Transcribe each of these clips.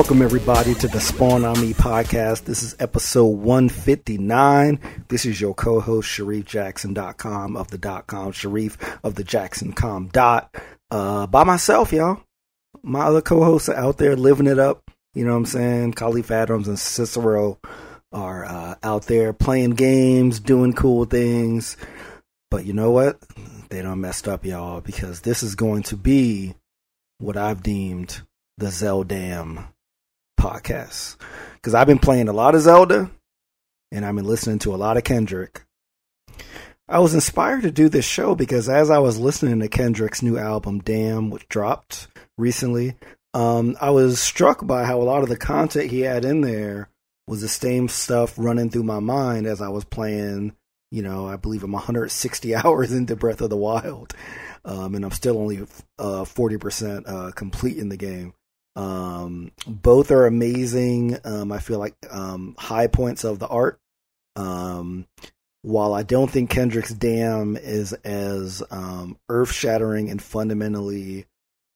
Welcome, everybody, to the Spawn on Me podcast. This is episode 159. This is your co host, ShareefJackson.com of the dot com, Shareef of the Jackson.com dot. Uh, by myself, y'all. My other co hosts are out there living it up. You know what I'm saying? Kahlief Adams and Cicero are uh, out there playing games, doing cool things. But you know what? They don't messed up, y'all, because this is going to be what I've deemed the Zeldam podcast. Because I've been playing a lot of Zelda and I've been listening to a lot of Kendrick. I was inspired to do this show because as I was listening to Kendrick's new album, Damn, which dropped recently, um, I was struck by how a lot of the content he had in there was the same stuff running through my mind as I was playing. You know, I believe I'm 160 hours into Breath of the Wild, um, and I'm still only uh, 40% uh, complete in the game. Um, both are amazing. Um, I feel like um, high points of the art. Um, while I don't think Kendrick's Damn is as um, earth shattering and fundamentally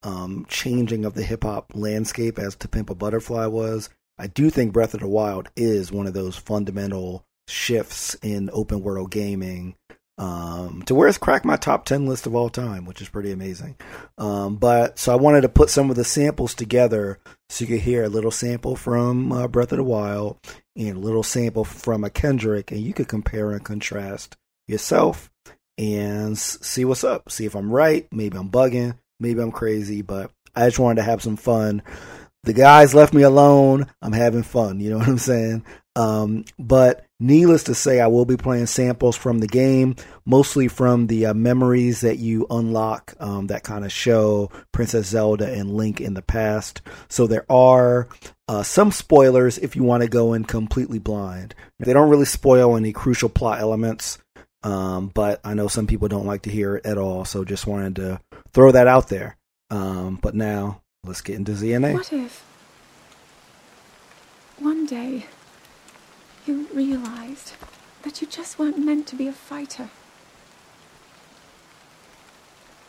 um, changing of the hip hop landscape as To Pimp a Butterfly was, I do think Breath of the Wild is one of those fundamental shifts in open world gaming um, to where it's cracked my top 10 list of all time, which is pretty amazing. Um, but so I wanted to put some of the samples together so you could hear a little sample from uh, Breath of the Wild and a little sample from a Kendrick, and you could compare and contrast yourself and see what's up. See if I'm right. Maybe I'm bugging. Maybe I'm crazy, but I just wanted to have some fun. The guys left me alone. I'm having fun. You know what I'm saying? Um, but needless to say, I will be playing samples from the game, mostly from the uh, memories that you unlock um, that kind of show Princess Zelda and Link in the past. So there are uh, some spoilers if you want to go in completely blind. They don't really spoil any crucial plot elements. Um, but I know some people don't like to hear it at all, so just wanted to throw that out there. Um, but now let's get into ZNA. What if one day you realized that you just weren't meant to be a fighter.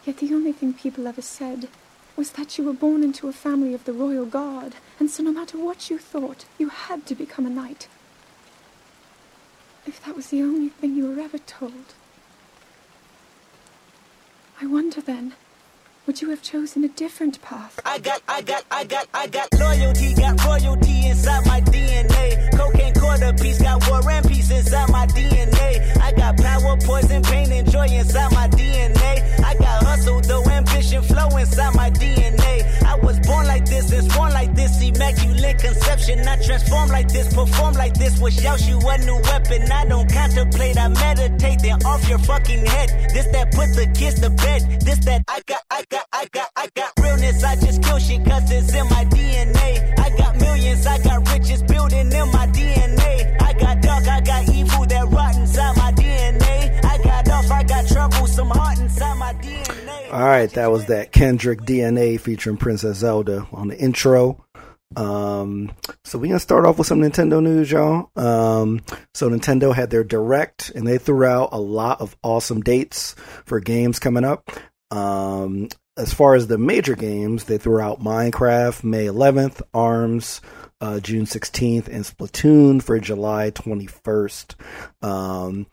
Yet the only thing people ever said was that you were born into a family of the royal guard, and so no matter what you thought, you had to become a knight. If that was the only thing you were ever told. I wonder then, would you have chosen a different path? I got, I got, I got, I got loyalty, got royalty inside my DNA. Cocaine quarter piece, got war and peace inside my DNA. I got power, poison, pain, and joy inside my DNA. I got hustle, though ambition, flow inside my DNA. I was born like this and born like this, immaculate conception. I transform like this, perform like this, wish out you a new weapon. I don't contemplate, I meditate, then off your fucking head. This that put the kids to bed. This that I got, I got, All right, that was that Kendrick DNA featuring Princess Zelda on the intro. Um, so we're gonna start off with some Nintendo news, y'all. Um, so Nintendo had their direct and they threw out a lot of awesome dates for games coming up. Um, as far as the major games, they threw out Minecraft May 11th, ARMS uh, June 16th, and Splatoon for July 21st. Um,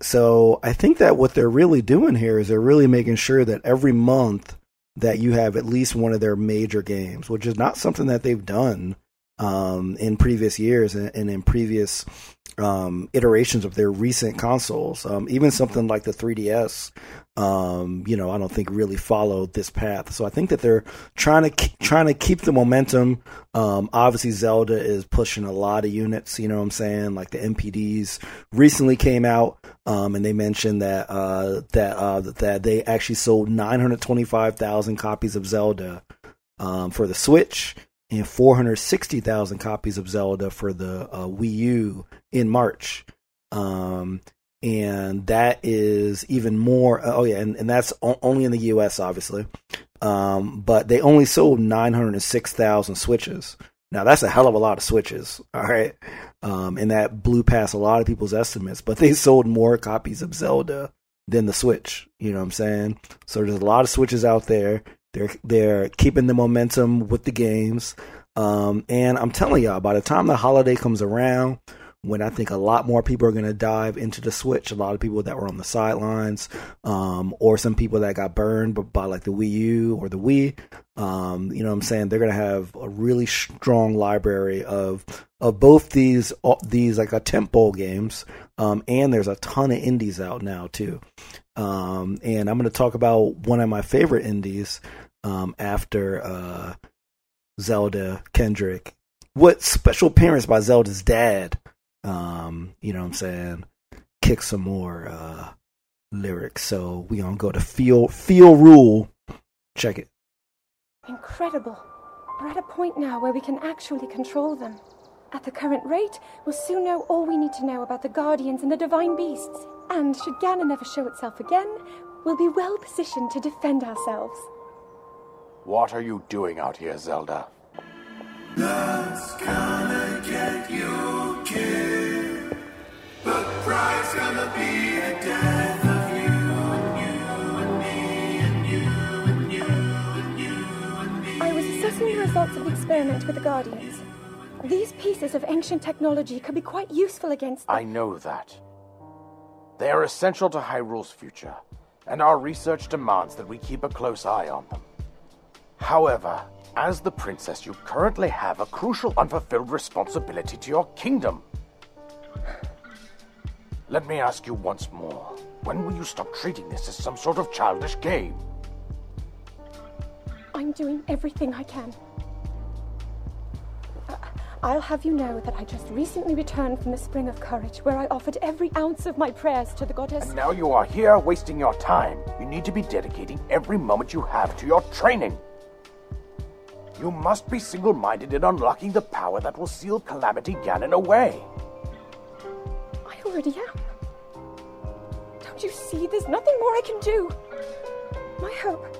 so I think that what they're really doing here is they're really making sure that every month that you have at least one of their major games, which is not something that they've done um, in previous years and, in previous um, iterations of their recent consoles. Um, even something like the 3DS, um, you know, I don't think really followed this path. So I think that they're trying to keep, trying to keep the momentum. Um, obviously, Zelda is pushing a lot of units. You know what I'm saying? Like the NPDs recently came out, um, and they mentioned that uh, that uh, that they actually sold 925,000 copies of Zelda um, for the Switch and 460,000 copies of Zelda for the uh, Wii U in March. Um, and that is even more. Oh yeah, and, and that's o- only in the U.S. obviously. Um, but they only sold 906,000 Switches. Now that's a hell of a lot of Switches. All right, um, and that blew past a lot of people's estimates. But they sold more copies of Zelda than the Switch. You know what I'm saying? So there's a lot of Switches out there. They're they're keeping the momentum with the games. Um, and I'm telling y'all, by the time the holiday comes around, when I think a lot more people are going to dive into the Switch, a lot of people that were on the sidelines, um, or some people that got burned by, like the Wii U or the Wii, um, you know what I'm saying? They're going to have a really strong library of of both these uh, these like a tempo games, um, and there's a ton of indies out now too. Um, and I'm going to talk about one of my favorite indies um, after uh, Zelda Kendrick. What special appearance by Zelda's dad? Um, you know what I'm saying? Kick some more uh, lyrics. So we gonna go to feel feel rule. Check it. Incredible. We're at a point now where we can actually control them. At the current rate, we'll soon know all we need to know about the Guardians and the Divine Beasts. And should Ganon ever show itself again, we'll be well positioned to defend ourselves. What are you doing out here, Zelda? That's gonna get you killed. But pride's gonna be the death of you, you and me, and you and you and you and me. I was assessing the results of the experiment with the Guardians. These pieces of ancient technology could be quite useful against. I know that. They are essential to Hyrule's future, and our research demands that we keep a close eye on them. However, as the princess, you currently have a crucial unfulfilled responsibility to your kingdom. Let me ask you once more when will you stop treating this as some sort of childish game? I'm doing everything I can. Uh, I'll have you know that I just recently returned from the Spring of Courage, where I offered every ounce of my prayers to the goddess. And now you are here wasting your time. You need to be dedicating every moment you have to your training. You must be single minded in unlocking the power that will seal Calamity Ganon away. I already am. Don't you see? There's nothing more I can do. My hope,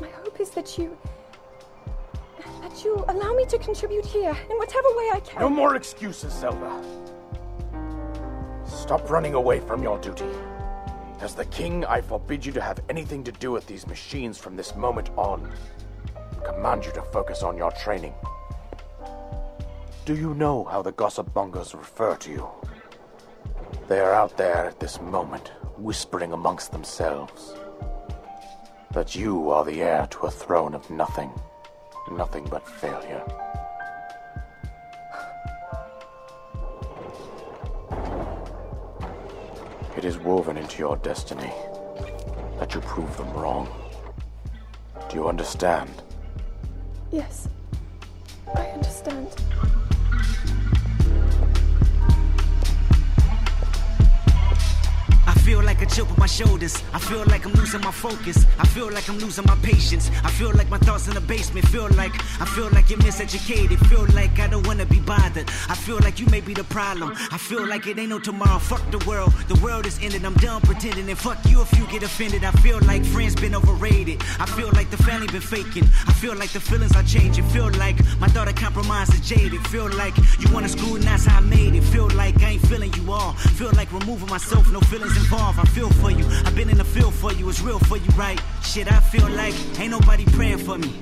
my hope is that you. that you allow me to contribute here in whatever way I can. No more excuses, Zelda. Stop running away from your duty. As the king, I forbid you to have anything to do with these machines from this moment on command you to focus on your training. Do you know how the gossip mongers refer to you? They are out there at this moment, whispering amongst themselves that you are the heir to a throne of nothing, nothing but failure. It is woven into your destiny that you prove them wrong. Do you understand? Yes, I understand. Feel like a chip on my shoulders. I feel like I'm losing my focus. I feel like I'm losing my patience. I feel like my thoughts in the basement. Feel like I feel like you're miseducated. Feel like I don't wanna be bothered. I feel like you may be the problem. I feel like it ain't no tomorrow. Fuck the world. The world is ended. I'm done pretending. And fuck you if you get offended. I feel like friends been overrated. I feel like the family been faking. I feel like the feelings are changing. Feel like my daughter compromised and jaded. Feel like you wanna screw and that's how I made it. Feel like I ain't feeling you all. Feel like removing myself. No feelings involved. I feel for you. I've been in the field for you. It's real for you, right? Shit, I feel like ain't nobody praying for me.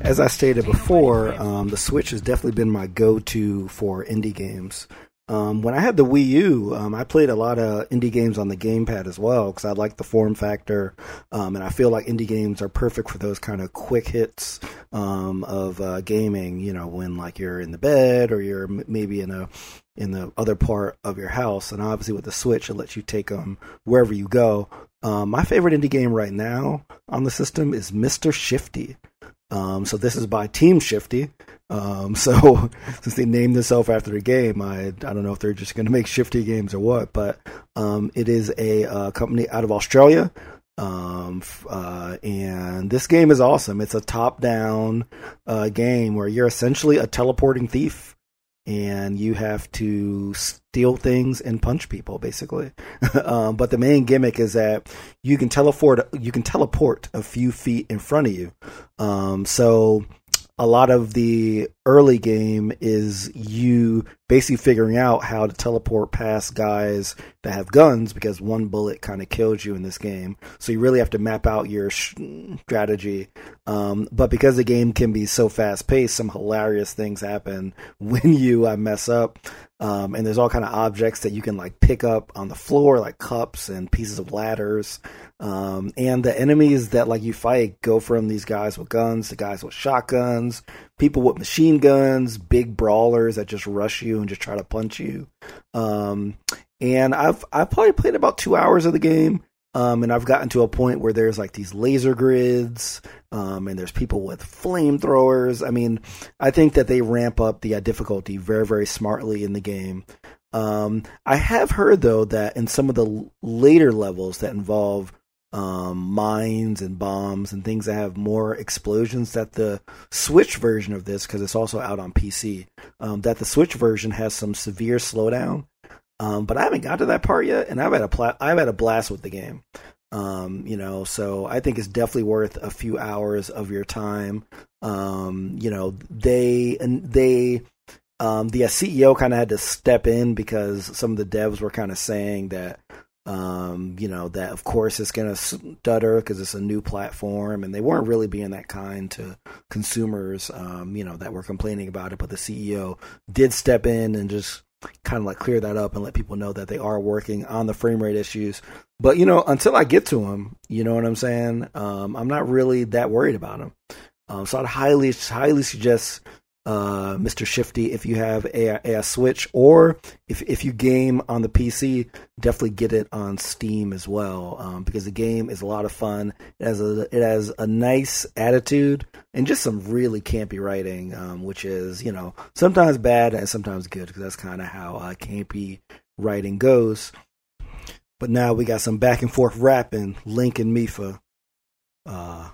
As I stated before, um, the Switch has definitely been my go-to for indie games. Um, when I had the Wii U, um, I played a lot of indie games on the gamepad as well because I like the form factor, um, and I feel like indie games are perfect for those kind of quick hits um, of uh, gaming. You know, when like you're in the bed or you're m- maybe in a in the other part of your house, and obviously with the Switch, it lets you take them wherever you go. Um, my favorite indie game right now on the system is Mister Shifty. Um, so this is by Team Shifty. Um, so since they named themselves after the game, I I don't know if they're just going to make Shifty games or what, but um, it is a uh, company out of Australia. Um, uh, and this game is awesome. It's a top-down uh, game where you're essentially a teleporting thief and you have to steal things and punch people basically. Um, but the main gimmick is that you can teleport you can teleport a few feet in front of you. Um, so a lot of the early game is you basically figuring out how to teleport past guys that have guns because one bullet kind of kills you in this game. So you really have to map out your strategy. Um, but because the game can be so fast paced, some hilarious things happen when you uh, mess up. Um, and there's all kind of objects that you can like pick up on the floor, like cups and pieces of ladders. Um, and the enemies that like you fight go from these guys with guns to guys with shotguns, people with machine guns, big brawlers that just rush you and just try to punch you. Um, and I've I've probably played about two hours of the game. Um, and I've gotten to a point where there's like these laser grids, um, and there's people with flamethrowers. I mean, I think that they ramp up the uh, difficulty very, very smartly in the game. Um, I have heard though that in some of the later levels that involve um, mines and bombs and things that have more explosions, that the Switch version of this, because it's also out on PC, um, that the Switch version has some severe slowdown. Um, but I haven't got to that part yet, and I've had a pla- I've had a blast with the game. Um, you know, so I think it's definitely worth a few hours of your time. Um, you know, they and they um, the CEO kind of had to step in because some of the devs were kind of saying that um, you know that of course it's going to stutter because it's a new platform, and they weren't really being that kind to consumers. Um, you know that were complaining about it, but the CEO did step in and just kind of like clear that up and let people know that they are working on the frame rate issues. But you know, until I get to them, you know what I'm saying. Um, I'm not really that worried about them. Um, so I'd highly, highly suggest uh, Mr. Shifty if you have a, a, Switch or if if you game on the PC, definitely get it on Steam as well um, because the game is a lot of fun. It has a it has a nice attitude and just some really campy writing, um, which is you know sometimes bad and sometimes good because that's kind of how uh, campy writing goes. But now we got some back and forth rapping, Link and Mipha. Uh,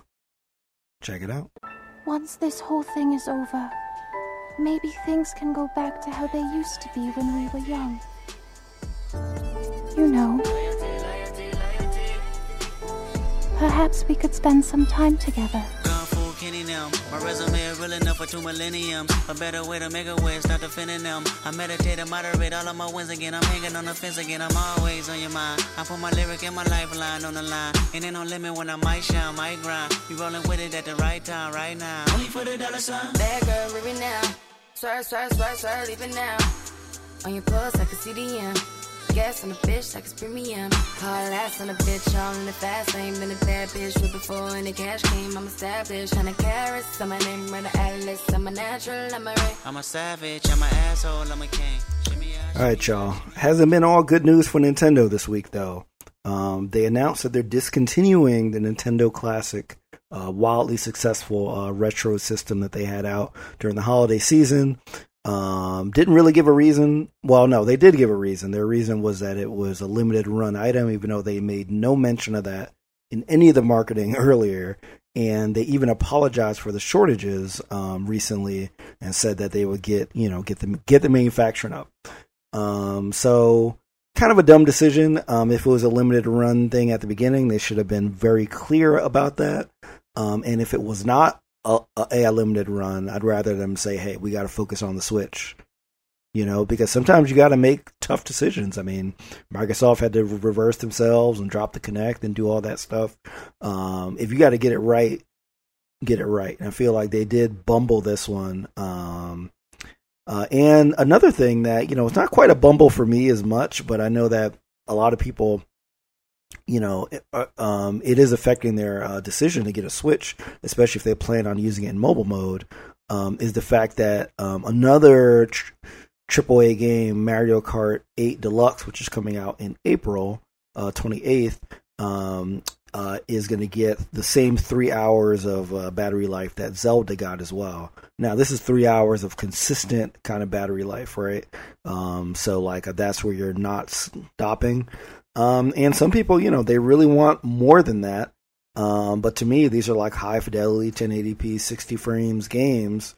check it out. Once this whole thing is over, Maybe things can go back to how they used to be when we were young. You know. Perhaps we could spend some time together. My resume is real enough for two millenniums. A better way to make a way, start defending them. I meditate and moderate all of my wins again. I'm hanging on the fence again. I'm always on your mind. I put my lyric and my lifeline on the line. And ain't no limit when I might shine, might grind. You rolling with it at the right time, right now. Only for the dollar sign. Bad girl, living now. Swerve, swerve, swerve, swerve, leaving now. On your pulse, I can see the end. Gas on the bitch, like it's premium. Hard ass on a bitch, all in the fast lane. Been a bad bitch with before and the cash came. I'm established, hundred carats. I'm my name, run the atlas. I'm a natural, I'm a ray. I'm a savage, I'm an asshole, I'm a king. All right, y'all. Hasn't been all good news for Nintendo this week, though. Um, they announced that they're discontinuing the Nintendo Classic uh, wildly successful uh, retro system that they had out during the holiday season. Um, didn't really give a reason. Well, no, they did give a reason. Their reason was that it was a limited run item, even though they made no mention of that in any of the marketing earlier. And they even apologized for the shortages um, recently and said that they would get you know get the get the manufacturing up. Um, so kind of a dumb decision. Um, if it was a limited run thing at the beginning, they should have been very clear about that. Um, and if it was not a, a, limited run, I'd rather them say, "Hey, we got to focus on the Switch." You know, because sometimes you got to make tough decisions. I mean, Microsoft had to reverse themselves and drop the Kinect and do all that stuff. Um, if you got to get it right, get it right. And I feel like they did bumble this one. Um, uh, and another thing that you know, it's not quite a bumble for me as much, but I know that a lot of people you know, it, uh, um, it is affecting their uh, decision to get a Switch, especially if they plan on using it in mobile mode. Um, is the fact that um, another tr- AAA game, Mario Kart 8 Deluxe, which is coming out in April uh, 28th, um, uh, is going to get the same three hours of uh, battery life that Zelda got as well. Now, this is three hours of consistent kind of battery life, right? Um, so, like, that's where you're not stopping. Um, and some people, you know, they really want more than that. Um, but to me, these are like high fidelity, 1080p, 60 frames games.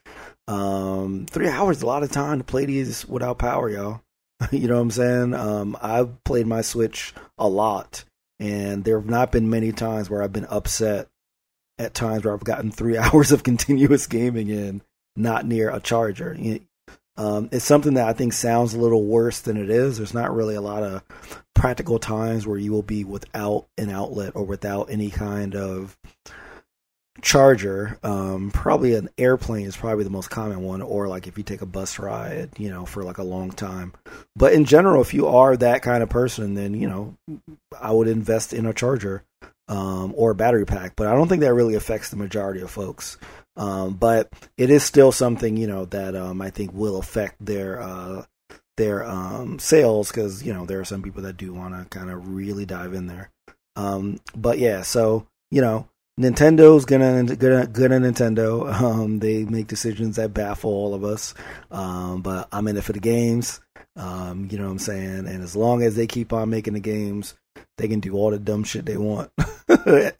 Um, three hours is a lot of time to play these without power, y'all. you know what I'm saying? Um, I've played my Switch a lot, and there have not been many times where I've been upset at times where I've gotten three hours of continuous gaming in, not near a charger. Um, it's something that I think sounds a little worse than it is. There's not really a lot of practical times where you will be without an outlet or without any kind of charger. Um, probably an airplane is probably the most common one, or like if you take a bus ride, you know, for like a long time. But in general, if you are that kind of person, then you know, I would invest in a charger um, or a battery pack. But I don't think that really affects the majority of folks. Um, but it is still something you know that um, I think will affect their uh, their um, sales because you know there are some people that do want to kind of really dive in there. Um, but yeah, so you know Nintendo's gonna good at Nintendo. Um, they make decisions that baffle all of us. Um, but I'm in it for the games. Um, you know what I'm saying? And as long as they keep on making the games, they can do all the dumb shit they want.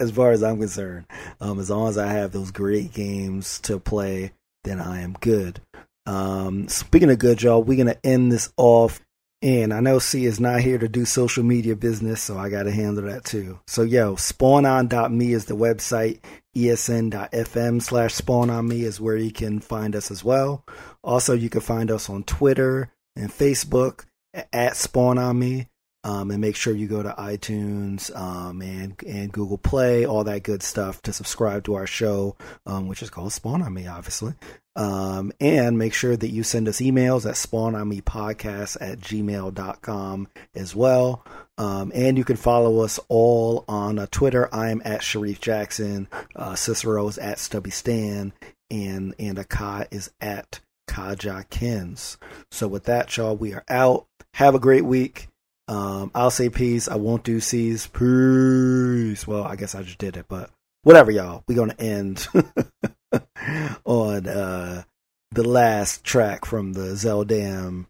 as far as I'm concerned, um, as long as I have those great games to play, then I am good. Um, speaking of good, y'all, we're gonna end this off and I know C is not here to do social media business, so I got to handle that too. So, yo, spawnon.me is the website. ESN.fm slash spawnonme is where you can find us as well. Also, you can find us on Twitter and Facebook at spawnonme. Um, and make sure you go to iTunes um, and and Google Play, all that good stuff to subscribe to our show, um, which is called Spawn on Me, obviously. Um, and make sure that you send us emails at spawnonmepodcast at gmail.com as well. Um, and you can follow us all on uh, Twitter. I am at Shareef Jackson. Uh, Cicero is at Stubby Stan. And, and Akai is at Kaja Kens. So with that, y'all, we are out. Have a great week. Um, I'll say peace. I won't do C's. Peace. Well, I guess I just did it, but whatever, y'all. We're gonna end on uh, the last track from the Zeldam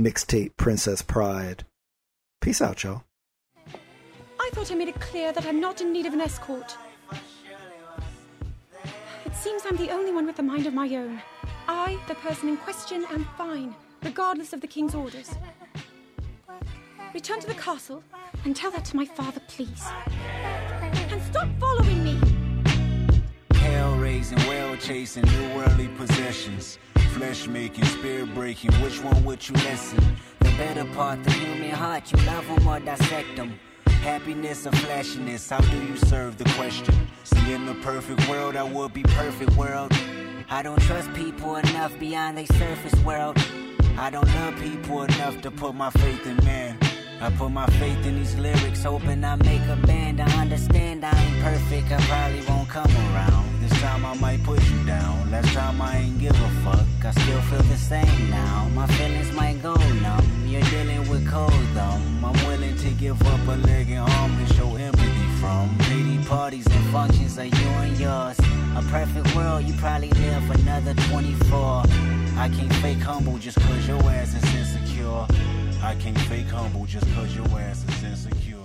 mixtape, Princess Pride. Peace out, y'all. I thought I made it clear that I'm not in need of an escort. It seems I'm the only one with a mind of my own. I, the person in question, am fine, regardless of the king's orders. Return to the castle and tell that to my father, please. And stop following me! Hell raising, whale chasing, new worldly possessions. Flesh making, spirit breaking, which one would you listen? The better part, the human heart, you love them or dissect them. Happiness or flashiness, how do you serve the question? See, in the perfect world, I would be perfect world. I don't trust people enough beyond their surface world. I don't love people enough to put my faith in man. I put my faith in these lyrics, hoping I make a band. I understand I ain't perfect, I probably won't come around. This time I might put you down. Last time I ain't give a fuck. I still feel the same now. My feelings might go numb. You're dealing with cold thumb. I'm willing to give up a leg and arm to show empathy from. Lady parties and functions are you and yours. A perfect world, you probably live another 24. I can't fake humble just cause your ass is insecure. I can't fake humble just cause your ass is insecure.